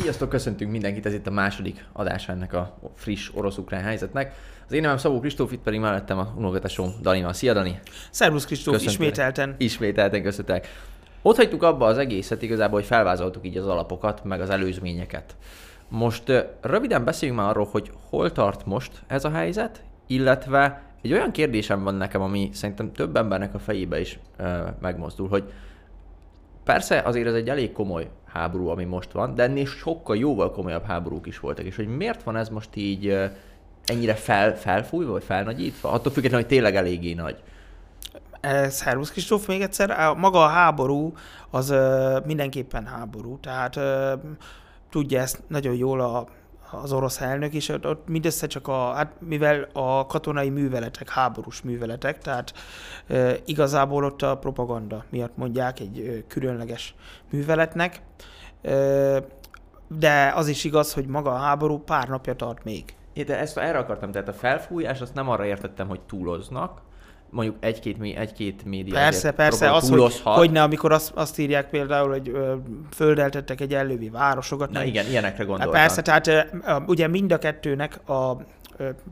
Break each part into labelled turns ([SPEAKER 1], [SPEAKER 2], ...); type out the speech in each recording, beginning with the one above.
[SPEAKER 1] Sziasztok, köszöntünk mindenkit, ez itt a második adása ennek a friss orosz-ukrán helyzetnek. Az én nevem Szabó Kristóf, itt pedig mellettem a unokatesom Danival. Szia Dani!
[SPEAKER 2] Szervusz Kristóf, ismételten.
[SPEAKER 1] Ismételten köszöntek. Ott hagytuk abba az egészet igazából, hogy felvázoltuk így az alapokat, meg az előzményeket. Most röviden beszéljünk már arról, hogy hol tart most ez a helyzet, illetve egy olyan kérdésem van nekem, ami szerintem több embernek a fejébe is ö, megmozdul, hogy persze azért ez egy elég komoly háború, ami most van, de ennél sokkal jóval komolyabb háborúk is voltak, és hogy miért van ez most így ennyire fel, felfújva, vagy felnagyítva? Attól függetlenül, hogy tényleg eléggé nagy.
[SPEAKER 2] Eh, Szervusz Kristóf, még egyszer. Maga a háború az mindenképpen háború, tehát tudja ezt nagyon jól a, az orosz elnök is, ott, ott mindössze csak a, hát mivel a katonai műveletek, háborús műveletek, tehát ö, igazából ott a propaganda miatt mondják egy ö, különleges műveletnek, Ö, de az is igaz, hogy maga a háború pár napja tart még.
[SPEAKER 1] É, de ezt erre akartam, tehát a felfújás, azt nem arra értettem, hogy túloznak, mondjuk egy-két, egy-két média
[SPEAKER 2] Persze, persze, az, hogy, hogy ne, amikor azt, azt írják például, hogy ö, földeltettek egy ellővi városokat.
[SPEAKER 1] Na
[SPEAKER 2] meg-
[SPEAKER 1] igen, ilyenekre
[SPEAKER 2] Hát
[SPEAKER 1] gondoltam.
[SPEAKER 2] persze, tehát ö, ugye mind a kettőnek a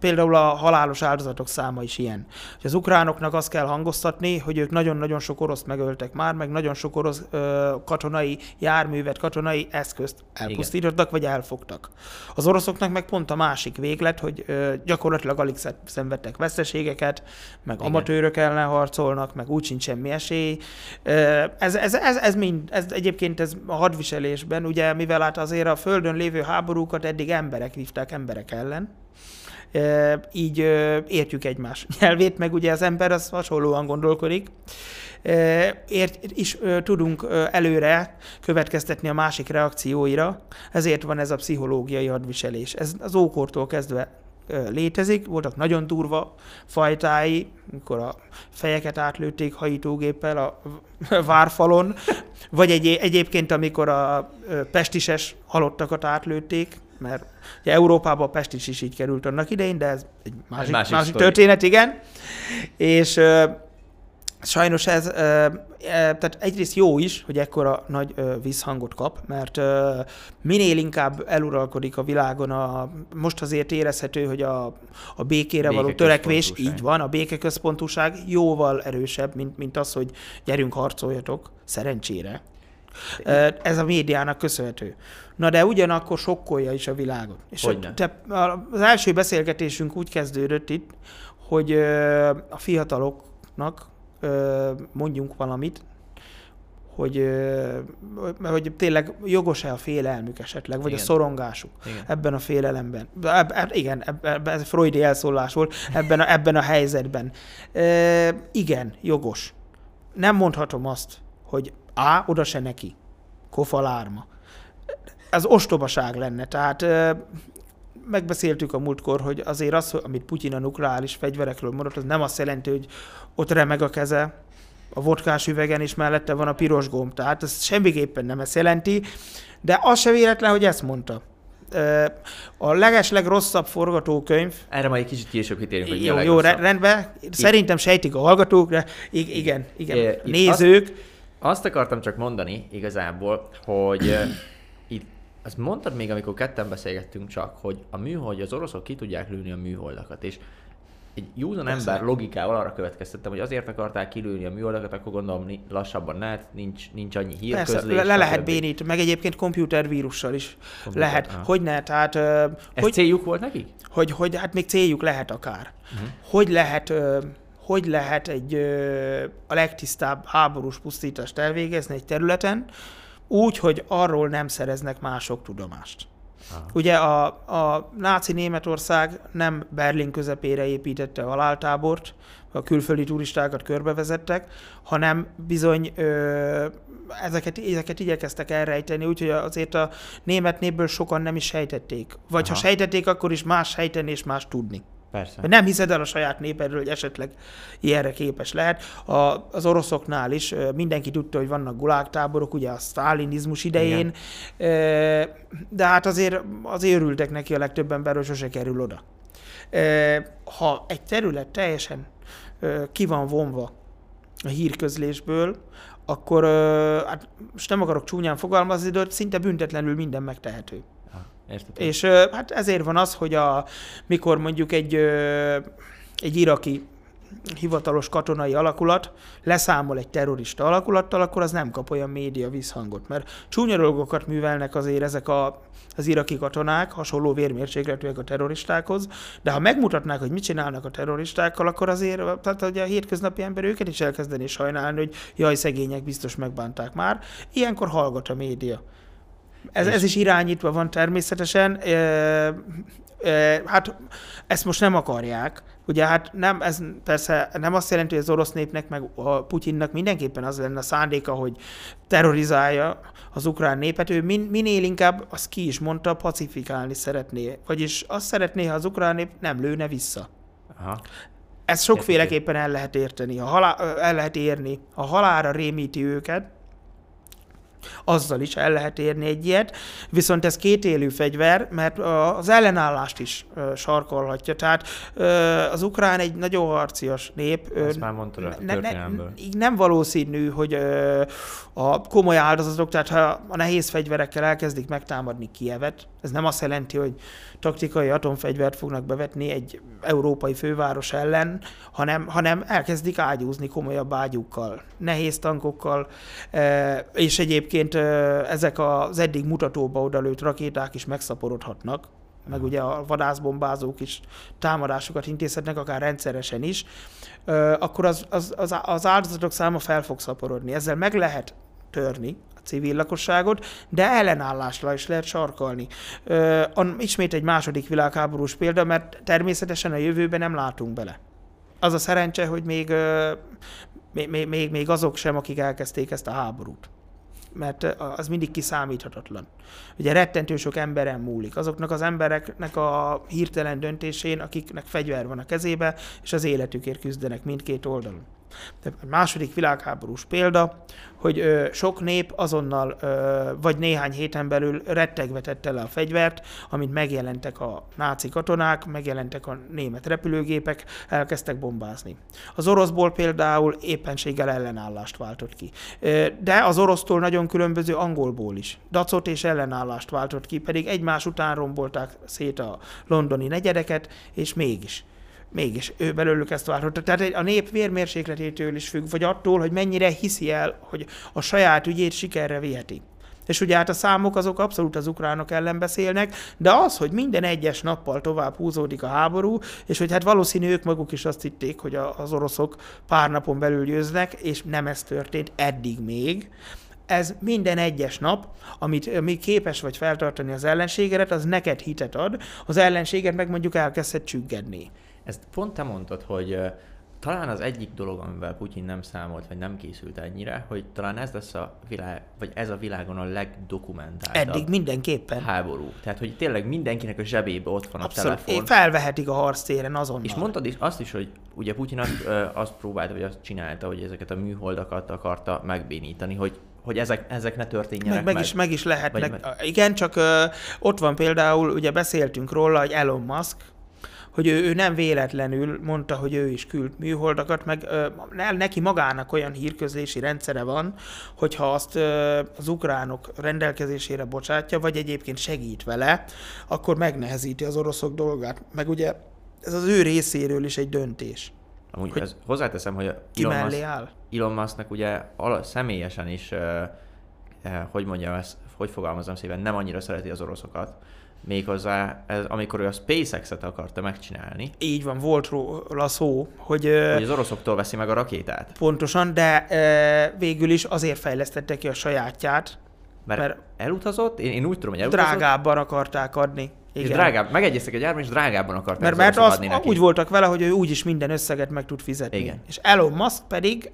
[SPEAKER 2] Például a halálos áldozatok száma is ilyen. Az ukránoknak azt kell hangoztatni, hogy ők nagyon-nagyon sok oroszt megöltek már, meg nagyon sok orosz ö, katonai járművet, katonai eszközt elpusztítottak, vagy elfogtak. Az oroszoknak meg pont a másik véglet, hogy ö, gyakorlatilag alig szen- szenvedtek veszteségeket, meg
[SPEAKER 1] Igen.
[SPEAKER 2] amatőrök ellen harcolnak, meg úgy sincs semmi esély. Ö, Ez, ez, ez, ez mind, ez egyébként ez a hadviselésben, ugye, mivel hát azért a földön lévő háborúkat eddig emberek vívták emberek ellen, így értjük egymás nyelvét, meg ugye az ember az hasonlóan gondolkodik. Ért, ö, tudunk előre következtetni a másik reakcióira, ezért van ez a pszichológiai hadviselés. Ez az ókortól kezdve létezik, voltak nagyon durva fajtái, amikor a fejeket átlőtték hajítógéppel a várfalon, vagy egy, egyébként, amikor a pestises halottakat átlőtték, mert ugye Európában a pestis is így került annak idején, de ez egy másik,
[SPEAKER 1] másik
[SPEAKER 2] másik,
[SPEAKER 1] sztori.
[SPEAKER 2] történet, igen. És ö, sajnos ez, ö, ö, tehát egyrészt jó is, hogy ekkora nagy ö, visszhangot kap, mert ö, minél inkább eluralkodik a világon, a, most azért érezhető, hogy a, a békére való törekvés, így van, a békeközpontúság jóval erősebb, mint, mint az, hogy gyerünk harcoljatok, szerencsére. Ez a médiának köszönhető. Na de ugyanakkor sokkolja is a világot. És
[SPEAKER 1] Hogyne.
[SPEAKER 2] te, az első beszélgetésünk úgy kezdődött itt, hogy a fiataloknak mondjunk valamit, hogy, hogy tényleg jogos-e a félelmük esetleg, vagy
[SPEAKER 1] Igen.
[SPEAKER 2] a szorongásuk
[SPEAKER 1] Igen.
[SPEAKER 2] ebben a félelemben. Eb, eb, igen, eb, ez freudi elszólás volt ebben a, ebben a helyzetben. E, igen, jogos. Nem mondhatom azt, hogy á, oda se neki. Kofalárma. Ez ostobaság lenne. Tehát megbeszéltük a múltkor, hogy azért az, amit Putyin a nukleáris fegyverekről mondott, az nem azt jelenti, hogy ott remeg a keze, a vodkás üvegen is mellette van a piros gomb. Tehát ez semmiképpen nem ezt jelenti, de az se véletlen, hogy ezt mondta. A legesleg rosszabb forgatókönyv,
[SPEAKER 1] Erre majd egy kicsit később kitérünk, hogy a
[SPEAKER 2] jó, jó rendben, szerintem sejtik a hallgatók, de ig- igen, igen,
[SPEAKER 1] itt
[SPEAKER 2] nézők,
[SPEAKER 1] Azt akartam csak mondani igazából, hogy itt azt mondtad még, amikor ketten beszélgettünk csak, hogy a műhold, az oroszok ki tudják lőni a műholdakat, és egy józan ember logikával arra következtettem, hogy azért akarták kilőni a műholdakat, akkor gondolom lassabban lehet, nincs, nincs annyi
[SPEAKER 2] Persze,
[SPEAKER 1] hírközlés.
[SPEAKER 2] le, le lehet bénítani, meg egyébként komputervírussal is
[SPEAKER 1] Komputer,
[SPEAKER 2] lehet.
[SPEAKER 1] aha.
[SPEAKER 2] Hogy ne, tehát,
[SPEAKER 1] Ez
[SPEAKER 2] hogy,
[SPEAKER 1] céljuk volt nekik?
[SPEAKER 2] hogy, hogy, hát még céljuk lehet akár. Uh-huh. Hogy lehet, hogy lehet egy a legtisztább háborús pusztítást elvégezni egy területen, úgy, hogy arról nem szereznek mások tudomást.
[SPEAKER 1] Aha.
[SPEAKER 2] Ugye a, a náci Németország nem Berlin közepére építette a haláltábort, a külföldi turistákat körbevezettek, hanem bizony ö, ezeket, ezeket igyekeztek elrejteni, úgyhogy azért a német népből sokan nem is sejtették. Vagy
[SPEAKER 1] Aha.
[SPEAKER 2] ha sejtették, akkor is más sejteni és más tudni.
[SPEAKER 1] Persze.
[SPEAKER 2] Nem hiszed el a saját népedről, hogy esetleg ilyenre képes lehet. A, az oroszoknál is mindenki tudta, hogy vannak gulágtáborok, ugye a sztálinizmus idején, Ö, de hát azért, azért örültek neki a legtöbb ember, hogy sose kerül oda. Ha egy terület teljesen ki van vonva a hírközlésből, akkor hát most nem akarok csúnyán fogalmazni, de szinte büntetlenül minden megtehető.
[SPEAKER 1] Értettem.
[SPEAKER 2] És hát ezért van az, hogy a, mikor mondjuk egy, egy iraki hivatalos katonai alakulat leszámol egy terrorista alakulattal, akkor az nem kap olyan média visszhangot, mert csúnya dolgokat művelnek azért ezek a, az iraki katonák, hasonló vérmérsékletűek a terroristákhoz, de ha megmutatnák, hogy mit csinálnak a terroristákkal, akkor azért, tehát hogy a hétköznapi ember őket is elkezdeni sajnálni, hogy jaj, szegények biztos megbánták már. Ilyenkor hallgat a média. Ez, ez is irányítva van természetesen. E, e, hát ezt most nem akarják. Ugye hát nem, ez persze nem azt jelenti, hogy az orosz népnek, meg a Putyinnak mindenképpen az lenne a szándéka, hogy terrorizálja az ukrán népet. Ő min, minél inkább, azt ki is mondta, pacifikálni szeretné. Vagyis azt szeretné, ha az ukrán nép nem lőne vissza. Aha. Ezt sokféleképpen el lehet érteni, ha halá, el lehet érni. Ha halára rémíti őket, azzal is el lehet érni egy ilyet, viszont ez kétélű fegyver, mert az ellenállást is sarkolhatja. Tehát az ukrán egy nagyon harcias nép.
[SPEAKER 1] Ezt már mondtad a ne, ne,
[SPEAKER 2] Nem valószínű, hogy a komoly áldozatok, tehát ha a nehéz fegyverekkel elkezdik megtámadni Kievet, ez nem azt jelenti, hogy taktikai atomfegyvert fognak bevetni egy európai főváros ellen, hanem, hanem elkezdik ágyúzni komolyabb ágyúkkal, nehéz tankokkal, és egyébként ezek az eddig mutatóba odalőtt rakéták is megszaporodhatnak, meg ugye a vadászbombázók is támadásokat intézhetnek, akár rendszeresen is, akkor az, az, az, az áldozatok száma fel fog szaporodni. Ezzel meg lehet törni civil lakosságot, de ellenállásra is lehet sarkalni. Ö, ismét egy második világháborús példa, mert természetesen a jövőben nem látunk bele. Az a szerencse, hogy még, még, még, még azok sem, akik elkezdték ezt a háborút mert az mindig kiszámíthatatlan. Ugye rettentő sok emberen múlik. Azoknak az embereknek a hirtelen döntésén, akiknek fegyver van a kezébe, és az életükért küzdenek mindkét oldalon. A második világháborús példa, hogy ö, sok nép azonnal, ö, vagy néhány héten belül rettegve tette le a fegyvert, amint megjelentek a náci katonák, megjelentek a német repülőgépek, elkezdtek bombázni. Az oroszból például éppenséggel ellenállást váltott ki. Ö, de az orosztól nagyon különböző angolból is. Dacot és ellenállást váltott ki, pedig egymás után rombolták szét a londoni negyedeket, és mégis mégis ő belőlük ezt várhatta. Tehát a nép vérmérsékletétől is függ, vagy attól, hogy mennyire hiszi el, hogy a saját ügyét sikerre viheti. És ugye hát a számok azok abszolút az ukránok ellen beszélnek, de az, hogy minden egyes nappal tovább húzódik a háború, és hogy hát valószínű ők maguk is azt hitték, hogy az oroszok pár napon belül győznek, és nem ez történt eddig még, ez minden egyes nap, amit, ami képes vagy feltartani az ellenségedet, az neked hitet ad, az ellenséged meg mondjuk elkezdhet csüggedni.
[SPEAKER 1] Ezt pont te mondtad, hogy talán az egyik dolog, amivel Putyin nem számolt, vagy nem készült ennyire, hogy talán ez lesz a világ, vagy ez a világon a legdokumentáltabb
[SPEAKER 2] Eddig mindenképpen.
[SPEAKER 1] háború. Tehát, hogy tényleg mindenkinek a zsebébe ott van Abszolút. a telefon.
[SPEAKER 2] Felvehetik a harctéren azonnal.
[SPEAKER 1] És mondtad is, azt is, hogy ugye Putyin azt, azt próbálta, vagy azt csinálta, hogy ezeket a műholdakat akarta megbénítani, hogy hogy ezek, ezek ne történjenek
[SPEAKER 2] meg. Meg, meg. is, meg is lehetnek. Meg... Igen, csak ö, ott van például, ugye beszéltünk róla, hogy Elon Musk, hogy ő, ő nem véletlenül mondta, hogy ő is küld műholdakat, meg ö, neki magának olyan hírközlési rendszere van, hogyha azt ö, az ukránok rendelkezésére bocsátja, vagy egyébként segít vele, akkor megnehezíti az oroszok dolgát. Meg ugye ez az ő részéről is egy döntés.
[SPEAKER 1] Amúgy hogy ez, hozzáteszem, hogy Elon, Musk, áll? Elon Musknak ugye ala, személyesen is, uh, uh, hogy mondjam ezt, hogy fogalmazom szépen, nem annyira szereti az oroszokat, méghozzá, ez, amikor ő a SpaceX-et akarta megcsinálni.
[SPEAKER 2] Így van, volt róla szó, hogy...
[SPEAKER 1] Hogy az oroszoktól veszi meg a rakétát.
[SPEAKER 2] Pontosan, de e, végül is azért fejlesztette ki a sajátját,
[SPEAKER 1] mert, mert elutazott? Én, én úgy tudom, hogy elutazott.
[SPEAKER 2] Drágábban akarták adni.
[SPEAKER 1] Igen. És drágább, megegyeztek egy árban, és drágábban akarták
[SPEAKER 2] Mert, mert az, adni neki. úgy voltak vele, hogy ő úgyis minden összeget meg tud fizetni. Igen. És Elon Musk pedig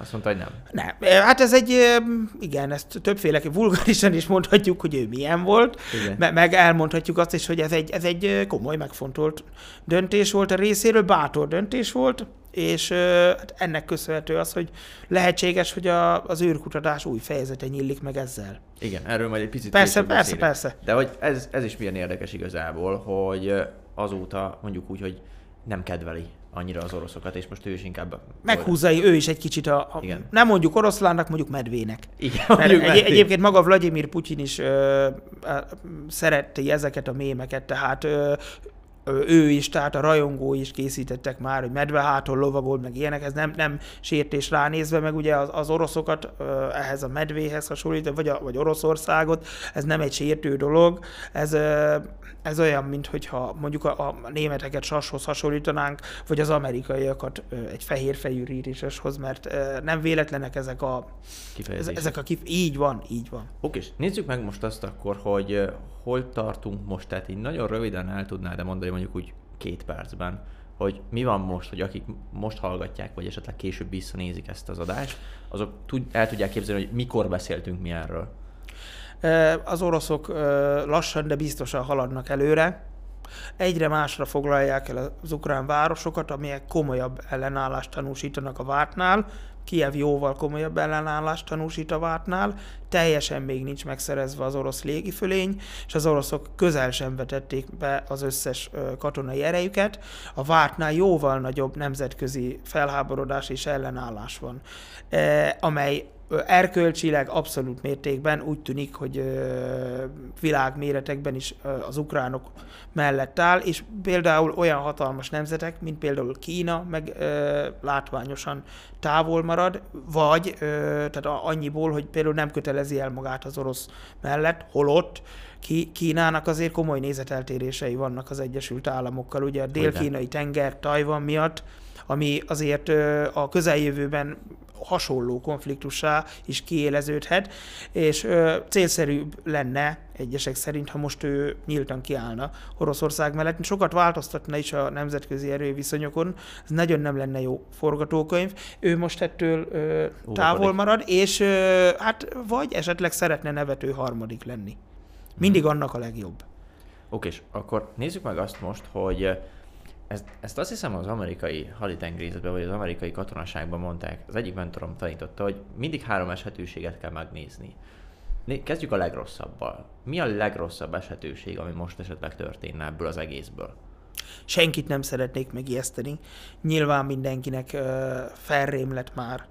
[SPEAKER 1] azt mondta, hogy nem.
[SPEAKER 2] Nem. Hát ez egy, igen, ezt többféle vulgárisan is mondhatjuk, hogy ő milyen volt, igen. meg elmondhatjuk azt is, hogy ez egy, ez egy komoly, megfontolt döntés volt a részéről, bátor döntés volt, és hát ennek köszönhető az, hogy lehetséges, hogy a, az űrkutatás új fejezete nyílik meg ezzel.
[SPEAKER 1] Igen, erről majd egy picit
[SPEAKER 2] Persze, persze, beszélünk. persze.
[SPEAKER 1] De hogy ez, ez is milyen érdekes igazából, hogy azóta mondjuk úgy, hogy nem kedveli annyira az oroszokat, és most ő is inkább...
[SPEAKER 2] Meghúzza ő is egy kicsit a, a
[SPEAKER 1] Igen.
[SPEAKER 2] nem mondjuk oroszlánnak, mondjuk medvének.
[SPEAKER 1] Igen,
[SPEAKER 2] Mert
[SPEAKER 1] mondjuk
[SPEAKER 2] egy, egyébként maga Vladimir Putyin is ö, ö, szereti ezeket a mémeket, tehát ö, ő is, tehát a rajongói is készítettek már, hogy medve háton lovagol, meg ilyenek, ez nem, nem sértés ránézve, meg ugye az, az oroszokat ehhez a medvéhez hasonlít, vagy, a, vagy Oroszországot, ez nem egy sértő dolog, ez, ez olyan, mint hogyha mondjuk a, a németeket sashoz hasonlítanánk, vagy az amerikaiakat egy fehér fejű ríriseshoz, mert nem véletlenek ezek a,
[SPEAKER 1] Kifejezések.
[SPEAKER 2] ezek a kif... Így van, így van.
[SPEAKER 1] Oké, és nézzük meg most azt akkor, hogy hol tartunk most, tehát így nagyon röviden el tudnád de mondani mondjuk úgy két percben, hogy mi van most, hogy akik most hallgatják, vagy esetleg később visszanézik ezt az adást, azok el tudják képzelni, hogy mikor beszéltünk mi erről.
[SPEAKER 2] Az oroszok lassan, de biztosan haladnak előre. Egyre másra foglalják el az ukrán városokat, amelyek komolyabb ellenállást tanúsítanak a vártnál. Kiev jóval komolyabb ellenállást tanúsít a vártnál. Teljesen még nincs megszerezve az orosz légifölény, és az oroszok közel sem vetették be az összes katonai erejüket. A vártnál jóval nagyobb nemzetközi felháborodás és ellenállás van, e, amely erkölcsileg abszolút mértékben úgy tűnik, hogy világméretekben is az ukránok mellett áll, és például olyan hatalmas nemzetek, mint például Kína, meg látványosan távol marad, vagy tehát annyiból, hogy például nem kötelezi el magát az orosz mellett, holott Kínának azért komoly nézeteltérései vannak az Egyesült Államokkal, ugye a dél-kínai tenger, Tajvan miatt, ami azért a közeljövőben hasonló konfliktussá is kiéleződhet, és ö, célszerűbb lenne egyesek szerint, ha most ő nyíltan kiállna Oroszország mellett. Sokat változtatna is a nemzetközi erőviszonyokon, ez nagyon nem lenne jó forgatókönyv. Ő most ettől ö, távol marad, és ö, hát vagy esetleg szeretne nevető harmadik lenni. Mindig annak a legjobb.
[SPEAKER 1] Oké, és akkor nézzük meg azt most, hogy ezt, ezt azt hiszem az amerikai haditengerészetben, vagy az amerikai katonaságban mondták. Az egyik mentorom tanította, hogy mindig három eshetőséget kell megnézni. Né- Kezdjük a legrosszabbal. Mi a legrosszabb eshetőség, ami most esetleg történne ebből az egészből?
[SPEAKER 2] Senkit nem szeretnék megijeszteni. Nyilván mindenkinek ö, felrém lett már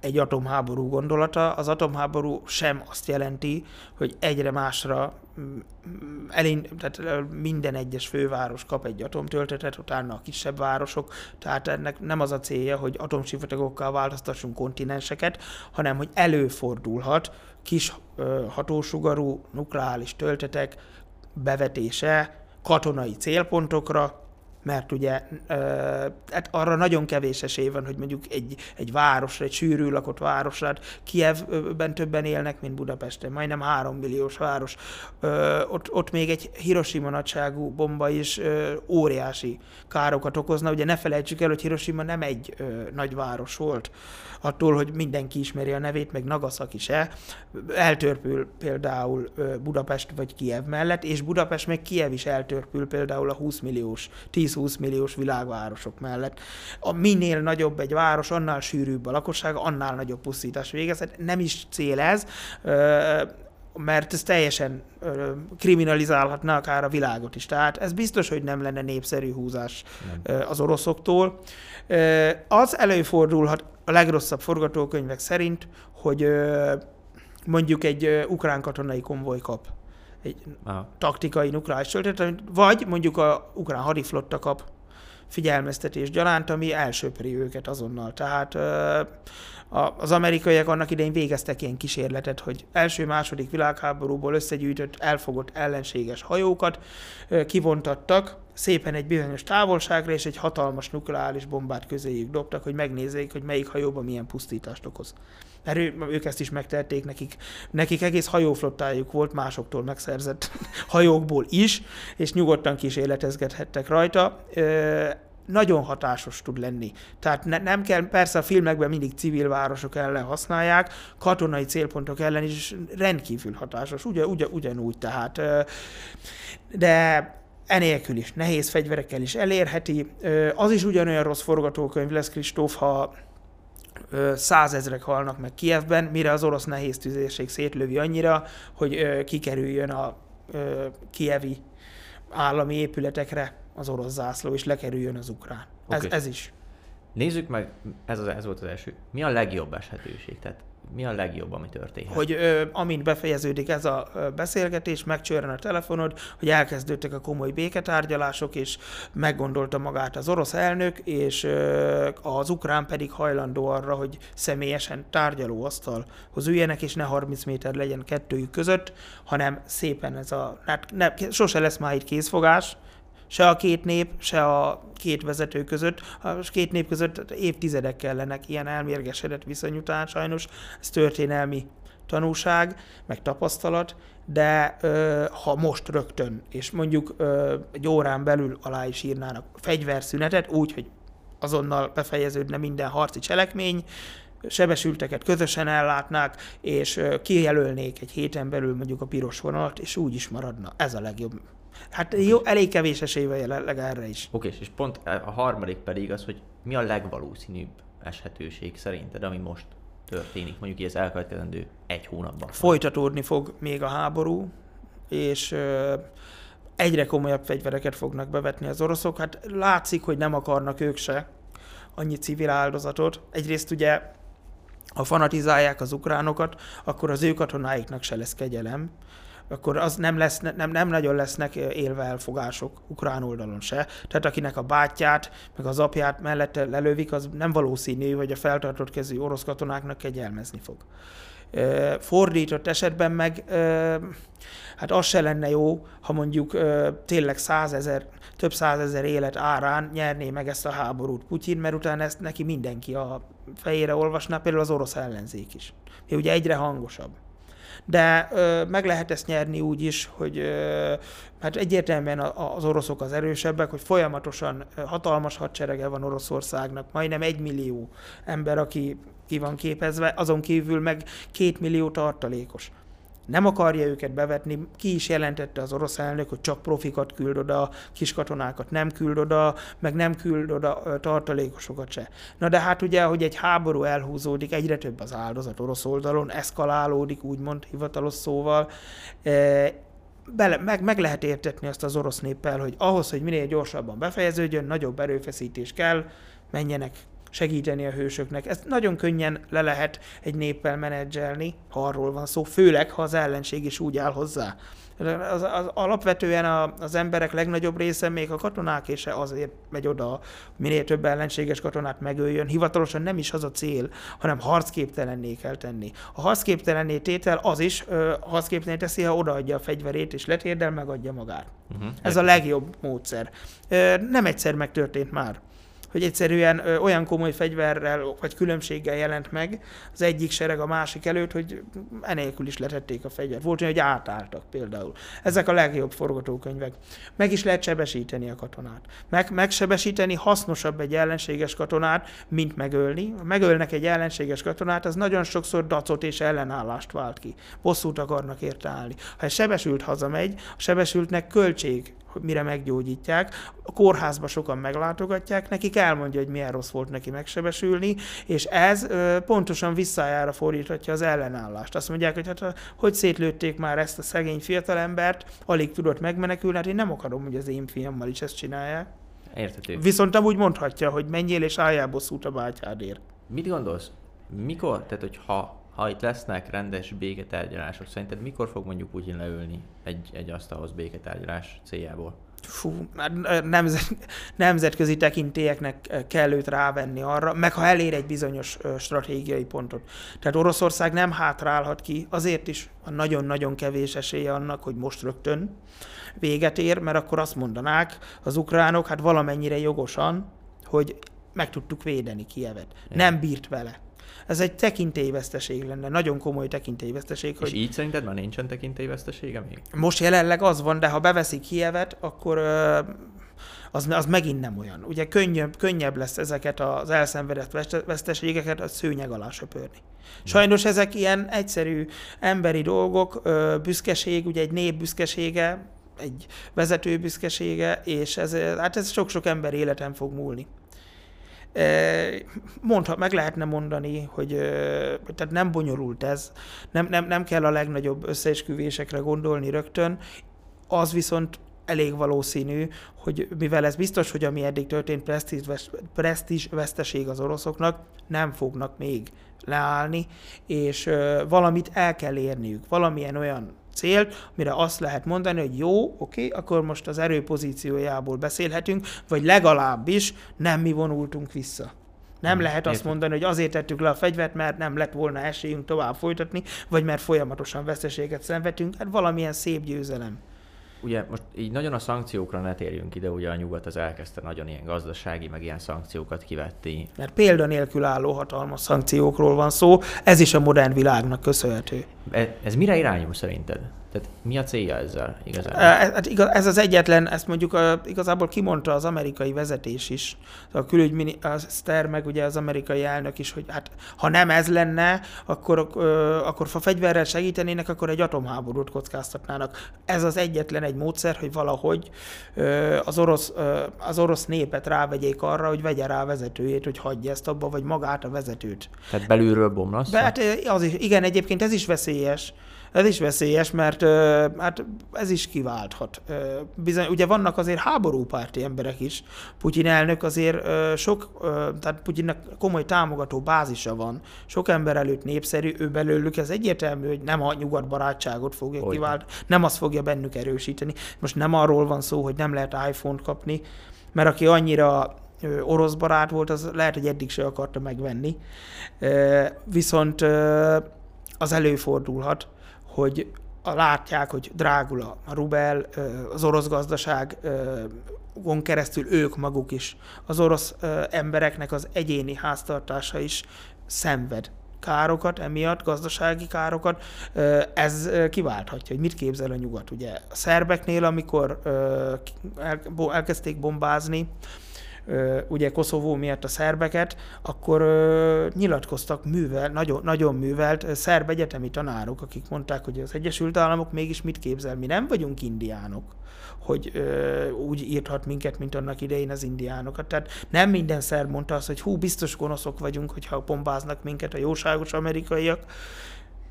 [SPEAKER 2] egy atomháború gondolata. Az atomháború sem azt jelenti, hogy egyre másra mm, mm, elin, tehát minden egyes főváros kap egy atomtöltetet, utána a kisebb városok, tehát ennek nem az a célja, hogy atomsivatagokkal változtassunk kontinenseket, hanem hogy előfordulhat kis hatósugarú nukleáris töltetek bevetése katonai célpontokra, mert ugye hát arra nagyon kevés esély van, hogy mondjuk egy, egy városra, egy sűrű lakott városra, hát Kievben többen élnek, mint Budapesten, majdnem három milliós város. Ott, ott még egy Hiroshima nagyságú bomba is óriási károkat okozna. Ugye ne felejtsük el, hogy Hiroshima nem egy nagy város volt, attól, hogy mindenki ismeri a nevét, meg Nagasaki se. Eltörpül például Budapest vagy Kiev mellett, és Budapest meg Kiev is eltörpül például a 20 milliós, 10-20 milliós világvárosok mellett. A minél nagyobb egy város, annál sűrűbb a lakossága, annál nagyobb pusztítás végezhet. Nem is cél ez, mert ez teljesen ö, akár a világot is. Tehát ez biztos, hogy nem lenne népszerű húzás
[SPEAKER 1] Nem.
[SPEAKER 2] ö, az oroszoktól. Ö, Az előfordulhat a legrosszabb forgatókönyvek szerint, hogy ö, mondjuk egy ö, ukrán katonai konvoj kap egy
[SPEAKER 1] Aha.
[SPEAKER 2] taktikai nukleáris töltetet, vagy mondjuk a ukrán hadiflotta kap figyelmeztetés gyalánt, ami elsöpri őket azonnal. Tehát az amerikaiak annak idején végeztek ilyen kísérletet, hogy első-második világháborúból összegyűjtött, elfogott ellenséges hajókat kivontattak, szépen egy bizonyos távolságra, és egy hatalmas nukleáris bombát közéjük dobtak, hogy megnézzék, hogy melyik hajóban milyen pusztítást okoz. Mert ő, ők ezt is megtehették nekik. Nekik egész hajóflottájuk volt másoktól megszerzett hajókból is, és nyugodtan kísérletezgethettek rajta. Ö, nagyon hatásos tud lenni. Tehát ne, nem kell, persze a filmekben mindig civil városok ellen használják, katonai célpontok ellen is rendkívül hatásos, ugye, ugye, ugyanúgy, tehát de enélkül is, nehéz fegyverekkel is elérheti. Az is ugyanolyan rossz forgatókönyv lesz, Kristóf, ha százezrek halnak meg Kievben, mire az orosz nehéz tüzérség szétlövi annyira, hogy kikerüljön a kievi állami épületekre az orosz zászló, és lekerüljön az ukrán. Ez,
[SPEAKER 1] Oké.
[SPEAKER 2] ez is.
[SPEAKER 1] Nézzük meg, ez, az, ez volt az első. Mi a legjobb eshetőség? Tehát mi a legjobb, ami történhet?
[SPEAKER 2] hogy ö, amint befejeződik ez a beszélgetés, megcsörren a telefonod, hogy elkezdődtek a komoly béketárgyalások, és meggondolta magát az orosz elnök, és ö, az ukrán pedig hajlandó arra, hogy személyesen tárgyalóasztalhoz üljenek, és ne 30 méter legyen kettőjük között, hanem szépen ez a... Hát ne, sose lesz már itt kézfogás, se a két nép, se a két vezető között. A két nép között évtizedek kellenek ilyen elmérgesedett viszony után, sajnos ez történelmi tanúság, meg tapasztalat, de ö, ha most rögtön, és mondjuk ö, egy órán belül alá is írnának fegyverszünetet, úgy, hogy azonnal befejeződne minden harci cselekmény, sebesülteket közösen ellátnák, és kijelölnék egy héten belül mondjuk a piros vonalat, és úgy is maradna. Ez a legjobb. Hát jó, elég kevés esély van jelenleg erre is.
[SPEAKER 1] Oké, és pont a harmadik pedig az, hogy mi a legvalószínűbb eshetőség szerinted, ami most történik, mondjuk így az elkövetkezendő egy hónapban.
[SPEAKER 2] Folytatódni fog még a háború, és egyre komolyabb fegyvereket fognak bevetni az oroszok. Hát látszik, hogy nem akarnak ők se annyi civil áldozatot. Egyrészt ugye, ha fanatizálják az ukránokat, akkor az ő katonáiknak se lesz kegyelem, akkor az nem, lesz, nem, nem nagyon lesznek élve elfogások ukrán oldalon se. Tehát akinek a bátyját, meg az apját mellette lelövik, az nem valószínű, hogy a feltartott kezű orosz katonáknak kegyelmezni fog. Fordított esetben meg, hát az se lenne jó, ha mondjuk tényleg százezer, több százezer élet árán nyerné meg ezt a háborút Putyin, mert utána ezt neki mindenki a fejére olvasná, például az orosz ellenzék is. Ugye egyre hangosabb de ö, meg lehet ezt nyerni úgy is, hogy ö, hát egyértelműen az oroszok az erősebbek, hogy folyamatosan hatalmas hadserege van Oroszországnak, majdnem egy millió ember, aki ki van képezve, azon kívül meg két millió tartalékos. Nem akarja őket bevetni, ki is jelentette az orosz elnök, hogy csak profikat küld oda, kis katonákat nem küld oda, meg nem küld oda tartalékosokat se. Na de hát ugye, hogy egy háború elhúzódik, egyre több az áldozat orosz oldalon, eszkalálódik, úgymond hivatalos szóval, e, bele, meg, meg lehet értetni azt az orosz néppel, hogy ahhoz, hogy minél gyorsabban befejeződjön, nagyobb erőfeszítés kell, menjenek segíteni a hősöknek. Ezt nagyon könnyen le lehet egy néppel menedzselni, ha arról van szó, főleg, ha az ellenség is úgy áll hozzá. Az, az, alapvetően a, az emberek legnagyobb része, még a katonák és azért megy oda, minél több ellenséges katonát megöljön. Hivatalosan nem is az a cél, hanem harcképtelenné kell tenni. A harcképtelenné tétel az is ö, harcképtelenné teszi, ha odaadja a fegyverét és letérdel, megadja magát.
[SPEAKER 1] Uh-huh.
[SPEAKER 2] Ez a legjobb módszer. Ö, Nem egyszer megtörtént már hogy egyszerűen olyan komoly fegyverrel vagy különbséggel jelent meg az egyik sereg a másik előtt, hogy enélkül is letették a fegyvert. Volt olyan, hogy átálltak például. Ezek a legjobb forgatókönyvek. Meg is lehet sebesíteni a katonát. Meg, megsebesíteni hasznosabb egy ellenséges katonát, mint megölni. Ha megölnek egy ellenséges katonát, az nagyon sokszor dacot és ellenállást vált ki. Bosszút akarnak érte állni. Ha egy sebesült hazamegy, a sebesültnek költség mire meggyógyítják. A kórházba sokan meglátogatják, nekik elmondja, hogy milyen rossz volt neki megsebesülni, és ez pontosan visszájára fordíthatja az ellenállást. Azt mondják, hogy hát ha- hogy szétlőtték már ezt a szegény fiatalembert, alig tudott megmenekülni, hát én nem akarom, hogy az én fiammal is ezt csinálják.
[SPEAKER 1] Érthető.
[SPEAKER 2] Viszont amúgy mondhatja, hogy menjél és álljál bosszút a bátyádért.
[SPEAKER 1] Mit gondolsz? Mikor, tehát hogy ha, itt lesznek rendes béketárgyalások, szerinted mikor fog mondjuk Putyin leülni egy, egy asztalhoz béketárgyalás céljából?
[SPEAKER 2] Fú, nemzet, nemzetközi tekintélyeknek kell őt rávenni arra, meg ha elér egy bizonyos stratégiai pontot. Tehát Oroszország nem hátrálhat ki, azért is van nagyon-nagyon kevés esélye annak, hogy most rögtön véget ér, mert akkor azt mondanák az ukránok, hát valamennyire jogosan, hogy meg tudtuk védeni Kievet. Nem bírt vele. Ez egy tekintélyveszteség lenne, nagyon komoly tekintélyveszteség,
[SPEAKER 1] És
[SPEAKER 2] hogy
[SPEAKER 1] így szerinted már nincsen tekintélyvesztesége még?
[SPEAKER 2] most jelenleg az van, de ha beveszik Kievet, akkor az, az megint nem olyan. Ugye könnyebb, könnyebb lesz ezeket az elszenvedett veszteségeket a szőnyeg alá söpörni. Sajnos ezek ilyen egyszerű emberi dolgok, büszkeség, ugye egy nép büszkesége, egy vezető büszkesége, és ez, hát ez sok-sok ember életen fog múlni. E, Mondha, meg lehetne mondani, hogy tehát nem bonyolult ez, nem, nem, nem kell a legnagyobb összeesküvésekre gondolni rögtön, az viszont elég valószínű, hogy mivel ez biztos, hogy ami eddig történt presztízs veszteség az oroszoknak, nem fognak még leállni, és valamit el kell érniük, valamilyen olyan célt, mire azt lehet mondani, hogy jó, oké, akkor most az erőpozíciójából beszélhetünk, vagy legalábbis nem mi vonultunk vissza. Nem hmm, lehet azt mondani, hogy azért tettük le a fegyvert, mert nem lett volna esélyünk tovább folytatni, vagy mert folyamatosan veszteséget szenvedtünk. Hát valamilyen szép győzelem.
[SPEAKER 1] Ugye most így nagyon a szankciókra ne térjünk ide, ugye a nyugat az elkezdte nagyon ilyen gazdasági, meg ilyen szankciókat kivetti.
[SPEAKER 2] Mert példa nélkül álló hatalmas szankciókról van szó, ez is a modern világnak köszönhető.
[SPEAKER 1] Ez, ez mire irányul szerinted? Tehát mi a célja ezzel
[SPEAKER 2] igazán? Ez, igaz, ez az egyetlen, ezt mondjuk a, igazából kimondta az amerikai vezetés is, a külügyminiszter, meg ugye az amerikai elnök is, hogy hát ha nem ez lenne, akkor, akkor ha fegyverrel segítenének, akkor egy atomháborút kockáztatnának. Ez az egyetlen egy módszer, hogy valahogy az orosz, az orosz népet rávegyék arra, hogy vegye rá a vezetőjét, hogy hagyja ezt abba, vagy magát a vezetőt.
[SPEAKER 1] Tehát belülről bomlasz?
[SPEAKER 2] Hát az is, igen, egyébként ez is veszélyes ez is veszélyes, mert hát ez is kiválthat. Bizony, ugye vannak azért háborúpárti emberek is. Putyin elnök azért sok, tehát Putyinnak komoly támogató bázisa van. Sok ember előtt népszerű, ő belőlük ez egyértelmű, hogy nem a nyugat barátságot fogja Olyan. kivált, nem azt fogja bennük erősíteni. Most nem arról van szó, hogy nem lehet iPhone-t kapni, mert aki annyira orosz barát volt, az lehet, hogy eddig se akarta megvenni. Viszont az előfordulhat, hogy látják, hogy drágul a rubel, az orosz gazdaság gon keresztül ők maguk is, az orosz embereknek az egyéni háztartása is szenved károkat, emiatt gazdasági károkat, ez kiválthatja, hogy mit képzel a nyugat. Ugye a szerbeknél, amikor elkezdték bombázni, ugye Koszovó miatt a szerbeket, akkor nyilatkoztak művel, nagyon, nagyon művelt szerb egyetemi tanárok, akik mondták, hogy az Egyesült Államok mégis mit képzel, mi nem vagyunk indiánok hogy úgy írhat minket, mint annak idején az indiánokat. Tehát nem minden szerb mondta azt, hogy hú, biztos gonoszok vagyunk, hogyha bombáznak minket a jóságos amerikaiak,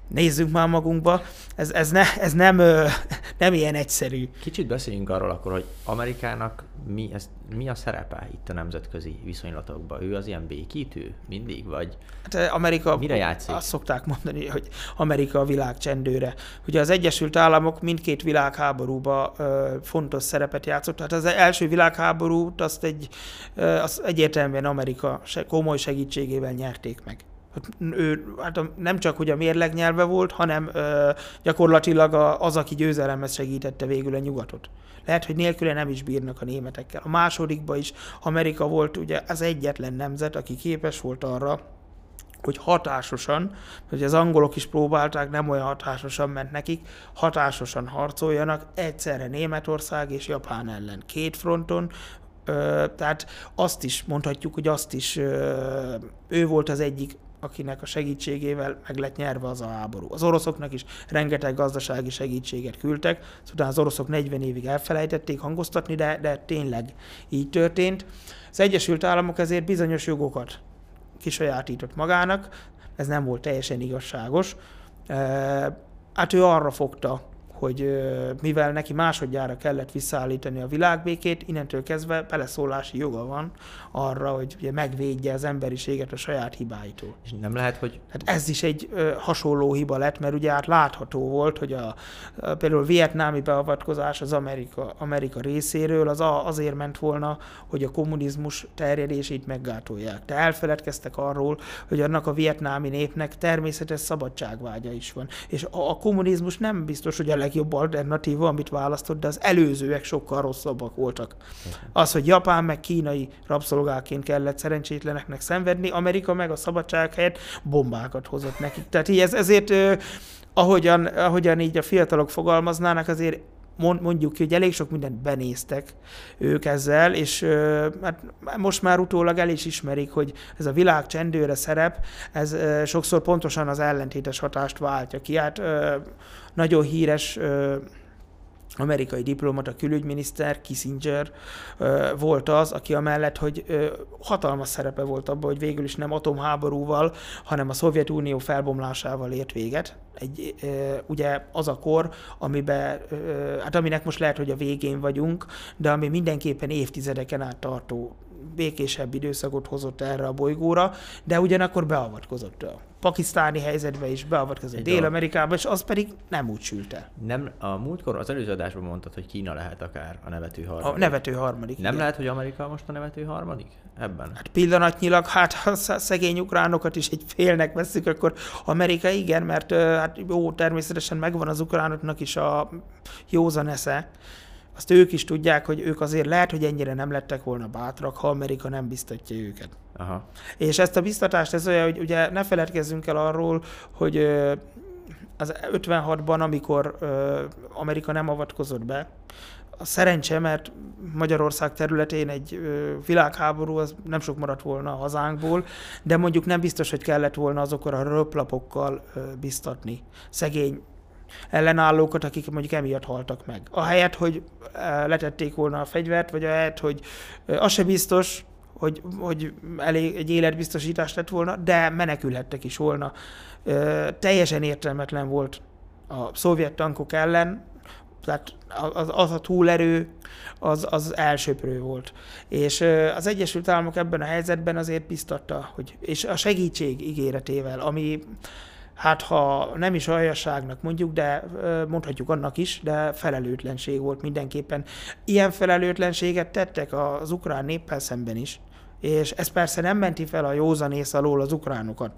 [SPEAKER 2] nézzünk már magunkba, ez, ez, ne, ez nem, nem ilyen egyszerű.
[SPEAKER 1] Kicsit beszéljünk arról akkor, hogy Amerikának mi, ez, mi a szerepe itt a nemzetközi viszonylatokban? Ő az ilyen békítő mindig, vagy
[SPEAKER 2] hát Amerika, mire játszik? Azt szokták mondani, hogy Amerika a világ csendőre. Ugye az Egyesült Államok mindkét világháborúban ö, fontos szerepet játszott. Tehát az első világháborút azt, egy, ö, azt egyértelműen Amerika komoly segítségével nyerték meg ő hát nem csak hogy a mérleg nyelve volt, hanem ö, gyakorlatilag a, az, aki győzelemhez segítette végül a nyugatot. Lehet, hogy nélküle nem is bírnak a németekkel. A másodikban is Amerika volt ugye az egyetlen nemzet, aki képes volt arra, hogy hatásosan, hogy az angolok is próbálták, nem olyan hatásosan ment nekik, hatásosan harcoljanak egyszerre Németország és Japán ellen. Két fronton, tehát azt is mondhatjuk, hogy azt is ő volt az egyik akinek a segítségével meg lett nyerve az a háború. Az oroszoknak is rengeteg gazdasági segítséget küldtek, szóval az oroszok 40 évig elfelejtették hangoztatni, de, de tényleg így történt. Az Egyesült Államok ezért bizonyos jogokat kisajátított magának, ez nem volt teljesen igazságos. Hát ő arra fogta hogy mivel neki másodjára kellett visszaállítani a világbékét, innentől kezdve beleszólási joga van arra, hogy ugye megvédje az emberiséget a saját hibáitól.
[SPEAKER 1] És nem lehet, hogy...
[SPEAKER 2] Hát ez is egy ö, hasonló hiba lett, mert ugye hát látható volt, hogy a, a például a vietnámi beavatkozás az Amerika, Amerika részéről az a, azért ment volna, hogy a kommunizmus terjedését meggátolják. De elfeledkeztek arról, hogy annak a vietnámi népnek természetes szabadságvágya is van. És a, a kommunizmus nem biztos, hogy a legjobb alternatíva, amit választott, de az előzőek sokkal rosszabbak voltak. Az, hogy Japán meg kínai rabszolgáként kellett szerencsétleneknek szenvedni, Amerika meg a szabadság helyett bombákat hozott nekik. Tehát így ez, ezért ahogyan, ahogyan így a fiatalok fogalmaznának, azért mondjuk ki, hogy elég sok mindent benéztek ők ezzel, és hát most már utólag el is ismerik, hogy ez a világ csendőre szerep, ez sokszor pontosan az ellentétes hatást váltja ki. Hát nagyon híres amerikai diplomata, külügyminiszter, Kissinger volt az, aki amellett, hogy hatalmas szerepe volt abban, hogy végül is nem atomháborúval, hanem a Szovjetunió felbomlásával ért véget. Egy, ugye az a kor, amiben, hát aminek most lehet, hogy a végén vagyunk, de ami mindenképpen évtizedeken át tartó békésebb időszakot hozott erre a bolygóra, de ugyanakkor beavatkozott a pakisztáni helyzetbe is, beavatkozott Dél-Amerikába, és az pedig nem úgy sült el.
[SPEAKER 1] Nem, a múltkor az előző adásban mondtad, hogy Kína lehet akár a nevető harmadik.
[SPEAKER 2] A nevető harmadik.
[SPEAKER 1] Nem igen. lehet, hogy Amerika most a nevető harmadik? Ebben?
[SPEAKER 2] Hát pillanatnyilag, hát ha szegény ukránokat is egy félnek veszük, akkor Amerika igen, mert hát jó, természetesen megvan az ukránoknak is a józan esze, azt ők is tudják, hogy ők azért lehet, hogy ennyire nem lettek volna bátrak, ha Amerika nem biztatja őket. Aha. És ezt a biztatást, ez olyan, hogy ugye ne feledkezzünk el arról, hogy az 56-ban, amikor Amerika nem avatkozott be, a szerencse, mert Magyarország területén egy világháború az nem sok maradt volna a hazánkból, de mondjuk nem biztos, hogy kellett volna azokkal a röplapokkal biztatni szegény ellenállókat, akik mondjuk emiatt haltak meg. Ahelyett, hogy letették volna a fegyvert, vagy ahelyett, hogy az se biztos, hogy, hogy elég egy életbiztosítás lett volna, de menekülhettek is volna. Eh, teljesen értelmetlen volt a szovjet tankok ellen, tehát az, az a túlerő, az, az elsőprő volt. És az Egyesült Államok ebben a helyzetben azért biztatta, hogy, és a segítség ígéretével, ami hát ha nem is aljasságnak mondjuk, de mondhatjuk annak is, de felelőtlenség volt mindenképpen. Ilyen felelőtlenséget tettek az ukrán néppel szemben is, és ez persze nem menti fel a józanész alól az ukránokat.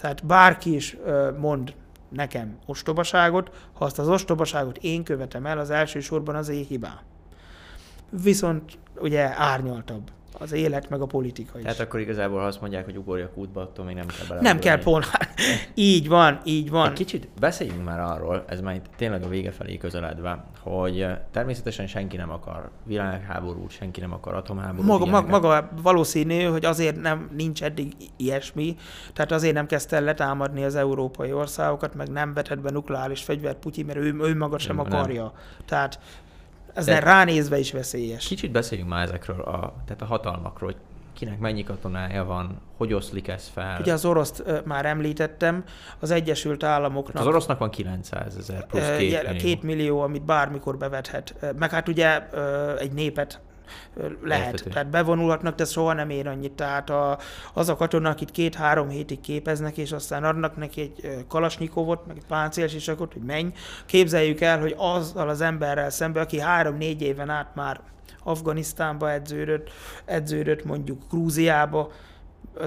[SPEAKER 2] Tehát bárki is mond nekem ostobaságot, ha azt az ostobaságot én követem el, az elsősorban az én hibám. Viszont ugye árnyaltabb az élet, meg a politika is.
[SPEAKER 1] Tehát akkor igazából, ha azt mondják, hogy ugorjak útba, attól még nem kell bele.
[SPEAKER 2] Nem kell pont. így van, így van. Egy
[SPEAKER 1] kicsit beszéljünk már arról, ez már tényleg a vége felé közeledve, hogy természetesen senki nem akar világháborút, senki nem akar atomháborút.
[SPEAKER 2] Maga, maga, maga valószínű, hogy azért nem nincs eddig ilyesmi, tehát azért nem kezdte el letámadni az európai országokat, meg nem vetett be nukleáris fegyvert Putyin, mert ő, ő maga sem nem, akarja. Nem. Tehát de ránézve is veszélyes.
[SPEAKER 1] Kicsit beszéljünk már ezekről, a, tehát a hatalmakról, hogy kinek mennyi katonája van, hogy oszlik ez fel.
[SPEAKER 2] Ugye az oroszt uh, már említettem, az Egyesült Államoknak...
[SPEAKER 1] Az orosznak van 900 ezer plusz két millió.
[SPEAKER 2] Két millió, amit bármikor bevethet. Meg hát ugye uh, egy népet lehet. Értető. Tehát bevonulhatnak, de soha nem ér annyit. Tehát a, az a katona, akit két-három hétig képeznek, és aztán adnak neki egy kalasnyikovot, meg egy páncélsisakot, hogy menj. Képzeljük el, hogy azzal az emberrel szemben, aki három-négy éven át már Afganisztánba edződött, edződött mondjuk Grúziába,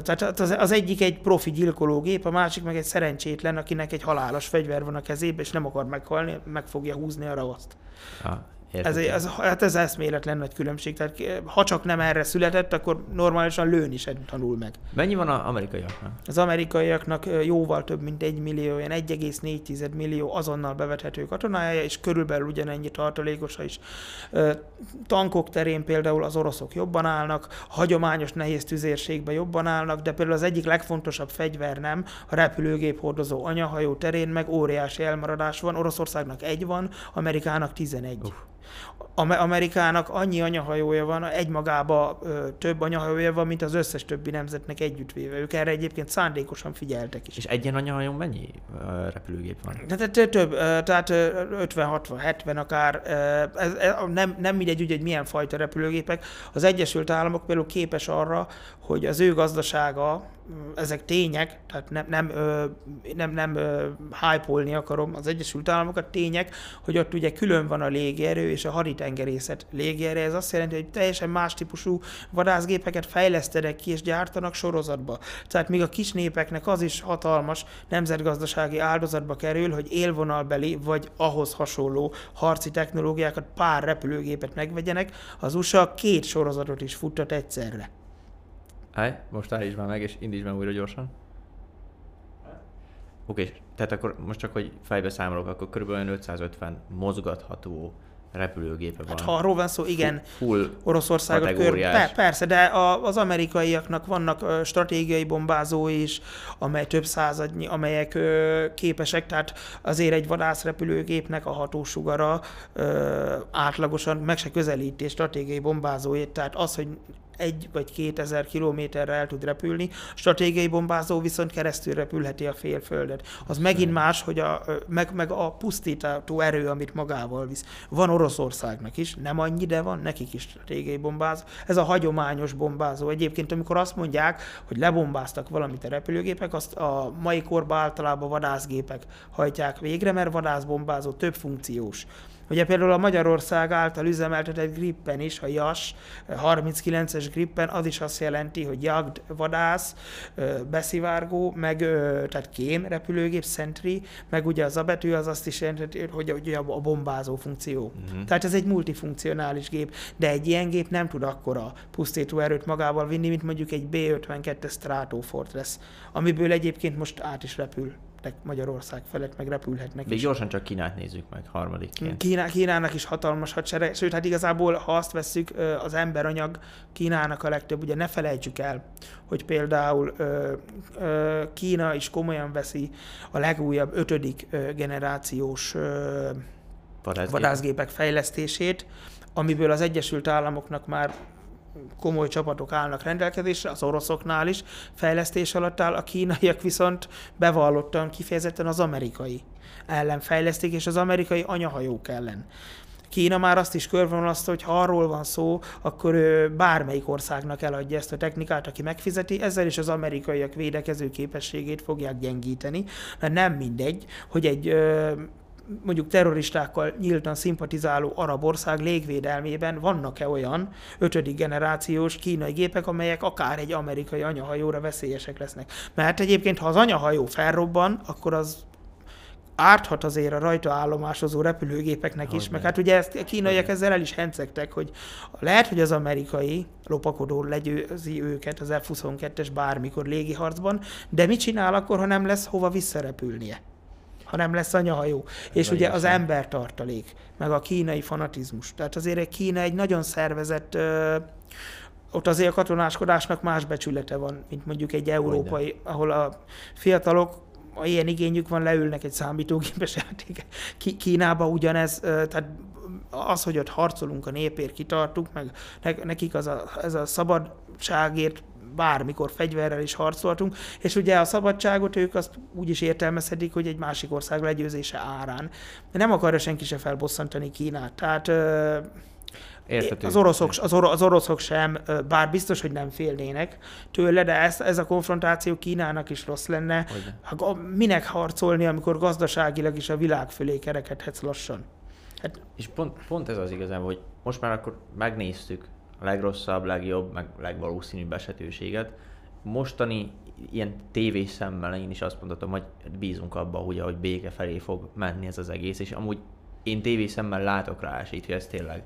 [SPEAKER 2] tehát az, az egyik egy profi gyilkológép, a másik meg egy szerencsétlen, akinek egy halálos fegyver van a kezébe, és nem akar meghalni, meg fogja húzni a ravaszt. Ah, ez, ez, hát ez eszméletlen nagy különbség. Tehát eh, ha csak nem erre született, akkor normálisan lőni sem tanul meg.
[SPEAKER 1] Mennyi van az amerikaiaknak?
[SPEAKER 2] Az amerikaiaknak eh, jóval több, mint egy millió, ilyen 1,4 millió azonnal bevethető katonája, és körülbelül ugyanennyi tartalékosa is. Eh, tankok terén például az oroszok jobban állnak, hagyományos nehéz tüzérségben jobban állnak, de például az egyik legfontosabb fegyver nem, a repülőgép hordozó anyahajó terén meg óriási elmaradás van, Oroszországnak egy van, Amerikának 11. Uh. Amerikának annyi anyahajója van, egymagába több anyahajója van, mint az összes többi nemzetnek együttvéve. Ők erre egyébként szándékosan figyeltek is.
[SPEAKER 1] És egy ilyen anyahajón mennyi repülőgép van?
[SPEAKER 2] Tehát több, tehát 50, 60, 70 akár. Ez, nem, nem mindegy, úgy, hogy milyen fajta repülőgépek. Az Egyesült Államok például képes arra, hogy az ő gazdasága, ezek tények, tehát nem, nem, nem, nem hype akarom az Egyesült Államokat, tények, hogy ott ugye külön van a légierő és a haditengerészet légierő. Ez azt jelenti, hogy teljesen más típusú vadászgépeket fejlesztenek ki és gyártanak sorozatba. Tehát még a kis népeknek az is hatalmas nemzetgazdasági áldozatba kerül, hogy élvonalbeli vagy ahhoz hasonló harci technológiákat, pár repülőgépet megvegyenek. Az USA két sorozatot is futtat egyszerre.
[SPEAKER 1] Állj, most állítsd már meg, és indítsd meg újra gyorsan. Oké, okay, tehát akkor most csak, hogy fejbe számolok, akkor kb. 550 mozgatható repülőgépe van.
[SPEAKER 2] Hát ha arról van szó, igen,
[SPEAKER 1] Full
[SPEAKER 2] Oroszországot kör... Per, persze, de a, az amerikaiaknak vannak stratégiai bombázói is, amely több századnyi, amelyek ö, képesek, tehát azért egy vadászrepülőgépnek a hatósugara ö, átlagosan meg se közelíti stratégiai bombázóit, tehát az, hogy egy vagy kétezer kilométerre el tud repülni, stratégiai bombázó viszont keresztül repülheti a félföldet. Az megint más, hogy a, meg, meg a pusztító erő, amit magával visz. Van Oroszországnak is, nem annyi, de van nekik is stratégiai bombázó. Ez a hagyományos bombázó. Egyébként, amikor azt mondják, hogy lebombáztak valamit a repülőgépek, azt a mai korban általában vadászgépek hajtják végre, mert vadászbombázó több funkciós. Ugye például a Magyarország által üzemeltetett Grippen is, a JAS 39-es Grippen, az is azt jelenti, hogy jagd, vadász, ö, beszivárgó, meg ö, tehát kém repülőgép, Sentry, meg ugye az a betű az azt is jelenti, hogy ugye a bombázó funkció.
[SPEAKER 1] Mhm.
[SPEAKER 2] Tehát ez egy multifunkcionális gép, de egy ilyen gép nem tud akkora pusztító erőt magával vinni, mint mondjuk egy B-52-es Stratofortress, amiből egyébként most át is repül Magyarország felett, meg repülhetnek
[SPEAKER 1] Még
[SPEAKER 2] is.
[SPEAKER 1] gyorsan csak Kínát nézzük meg harmadikként.
[SPEAKER 2] Kína, Kínának is hatalmas hadsereg, sőt, hát igazából, ha azt vesszük, az emberanyag Kínának a legtöbb, ugye ne felejtsük el, hogy például Kína is komolyan veszi a legújabb ötödik generációs ö,
[SPEAKER 1] Vadászgép.
[SPEAKER 2] vadászgépek fejlesztését, amiből az Egyesült Államoknak már komoly csapatok állnak rendelkezésre, az oroszoknál is fejlesztés alatt áll, a kínaiak viszont bevallottan kifejezetten az amerikai ellen fejlesztik, és az amerikai anyahajók ellen. Kína már azt is körvonalazta, hogy ha arról van szó, akkor bármelyik országnak eladja ezt a technikát, aki megfizeti, ezzel is az amerikaiak védekező képességét fogják gyengíteni, mert nem mindegy, hogy egy mondjuk terroristákkal nyíltan szimpatizáló arab ország légvédelmében vannak-e olyan ötödik generációs kínai gépek, amelyek akár egy amerikai anyahajóra veszélyesek lesznek. Mert egyébként, ha az anyahajó felrobban, akkor az árthat azért a rajta állomásozó repülőgépeknek is, meg hát ugye ezt a kínaiak
[SPEAKER 1] Hogyne.
[SPEAKER 2] ezzel el is hencegtek, hogy lehet, hogy az amerikai lopakodó legyőzi őket az F-22-es bármikor légiharcban, de mit csinál akkor, ha nem lesz hova visszarepülnie? Ha nem lesz anyahajó. És ugye az
[SPEAKER 1] szép.
[SPEAKER 2] embertartalék, meg a kínai fanatizmus. Tehát azért egy Kína egy nagyon szervezett, ö, ott azért a katonáskodásnak más becsülete van, mint mondjuk egy európai, ahol a fiatalok ha ilyen igényük van, leülnek egy számítógépes játék. Kínába ugyanez, tehát az, hogy ott harcolunk a népért, kitartunk, meg ne- nekik az a, ez a szabadságért bármikor fegyverrel is harcoltunk, és ugye a szabadságot ők azt úgy is értelmezhetik, hogy egy másik ország legyőzése árán. De nem akarja senki se felbosszantani Kínát. Tehát ö, az oroszok, az, oro, az oroszok sem, bár biztos, hogy nem félnének tőle, de ez, ez a konfrontáció Kínának is rossz lenne.
[SPEAKER 1] Hogyne.
[SPEAKER 2] Hát minek harcolni, amikor gazdaságilag is a világ fölé kerekedhetsz lassan? Hát
[SPEAKER 1] És pont, pont ez az igazából, hogy most már akkor megnéztük legrosszabb, legjobb, meg legvalószínűbb esetőséget. Mostani ilyen tévés szemmel én is azt mondhatom, hogy bízunk abba, hogy ahogy béke felé fog menni ez az egész, és amúgy én tévés szemmel látok rá esélyt, hogy ez tényleg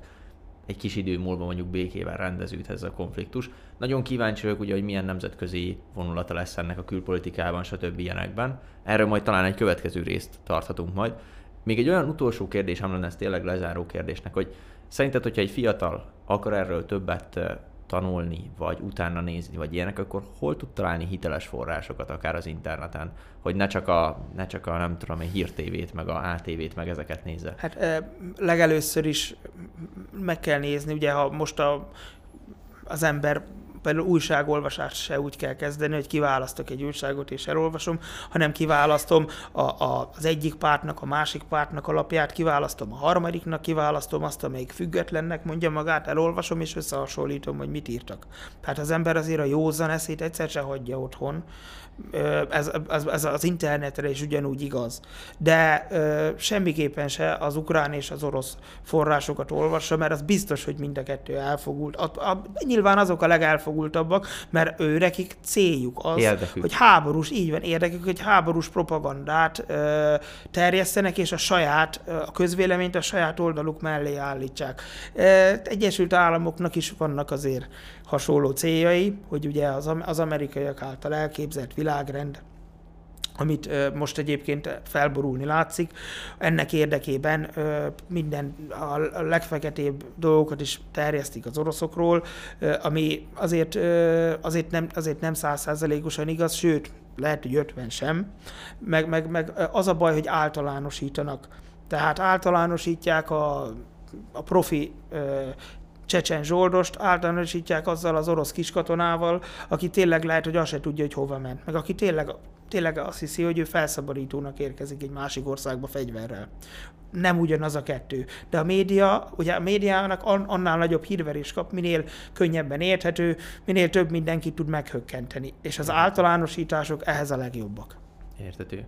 [SPEAKER 1] egy kis idő múlva mondjuk békével rendeződhet ez a konfliktus. Nagyon kíváncsi vagyok ugye, hogy milyen nemzetközi vonulata lesz ennek a külpolitikában, stb. ilyenekben. Erről majd talán egy következő részt tarthatunk majd. Még egy olyan utolsó kérdés, lenne ez tényleg lezáró kérdésnek, hogy szerinted, hogyha egy fiatal akar erről többet tanulni, vagy utána nézni, vagy ilyenek, akkor hol tud találni hiteles forrásokat, akár az interneten, hogy ne csak a, ne csak a nem tudom, egy hírtévét, meg a ATV-t, meg ezeket nézze?
[SPEAKER 2] Hát legelőször is meg kell nézni, ugye ha most a, az ember például újságolvasást se úgy kell kezdeni, hogy kiválasztok egy újságot és elolvasom, hanem kiválasztom a, a, az egyik pártnak, a másik pártnak alapját, kiválasztom a harmadiknak, kiválasztom azt, amelyik függetlennek mondja magát, elolvasom és összehasonlítom, hogy mit írtak. Tehát az ember azért a józan eszét egyszer se hagyja otthon, ez, ez, ez az internetre is ugyanúgy igaz. De ö, semmiképpen se az ukrán és az orosz forrásokat olvassa, mert az biztos, hogy mind a kettő elfogult. A, a, nyilván azok a legelfogultabbak, mert ő nekik céljuk az,
[SPEAKER 1] Érdekük.
[SPEAKER 2] hogy háborús, így van, érdekük, hogy háborús propagandát ö, terjesztenek, és a saját, a közvéleményt a saját oldaluk mellé állítsák. Ö, Egyesült Államoknak is vannak azért hasonló céljai, hogy ugye az, az amerikaiak által elképzelt világrend amit most egyébként felborulni látszik. Ennek érdekében minden a legfeketébb dolgokat is terjesztik az oroszokról, ami azért, azért nem, azért nem százszázalékosan igaz, sőt, lehet, hogy 50 sem, meg, meg, meg az a baj, hogy általánosítanak. Tehát általánosítják a, a profi ö, Csecsen Zsoldost általánosítják azzal az orosz kiskatonával, aki tényleg lehet, hogy azt se tudja, hogy hova ment. Meg aki tényleg, tényleg azt hiszi, hogy ő felszabadítónak érkezik egy másik országba fegyverrel. Nem ugyanaz a kettő. De a média, ugye a médiának annál nagyobb hírverés kap, minél könnyebben érthető, minél több mindenkit tud meghökkenteni. És az általánosítások ehhez a legjobbak.
[SPEAKER 1] Értető.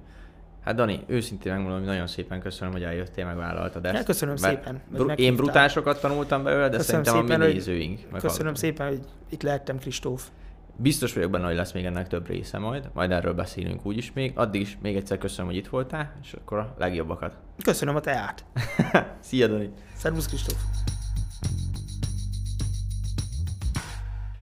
[SPEAKER 1] Hát Dani, őszintén megmondom, hogy nagyon szépen köszönöm, hogy eljöttél, megvállaltad ezt. Ja,
[SPEAKER 2] köszönöm szépen.
[SPEAKER 1] Br- én brutásokat tanultam belőle, de köszönöm szerintem szépen, a mi nézőink.
[SPEAKER 2] Köszönöm szépen, hogy itt lehettem, Kristóf.
[SPEAKER 1] Biztos vagyok benne, hogy lesz még ennek több része majd, majd erről beszélünk úgyis még. Addig is még egyszer köszönöm, hogy itt voltál, és akkor a legjobbakat.
[SPEAKER 2] Köszönöm a teát.
[SPEAKER 1] Szia, Dani.
[SPEAKER 2] Szervusz, Kristóf.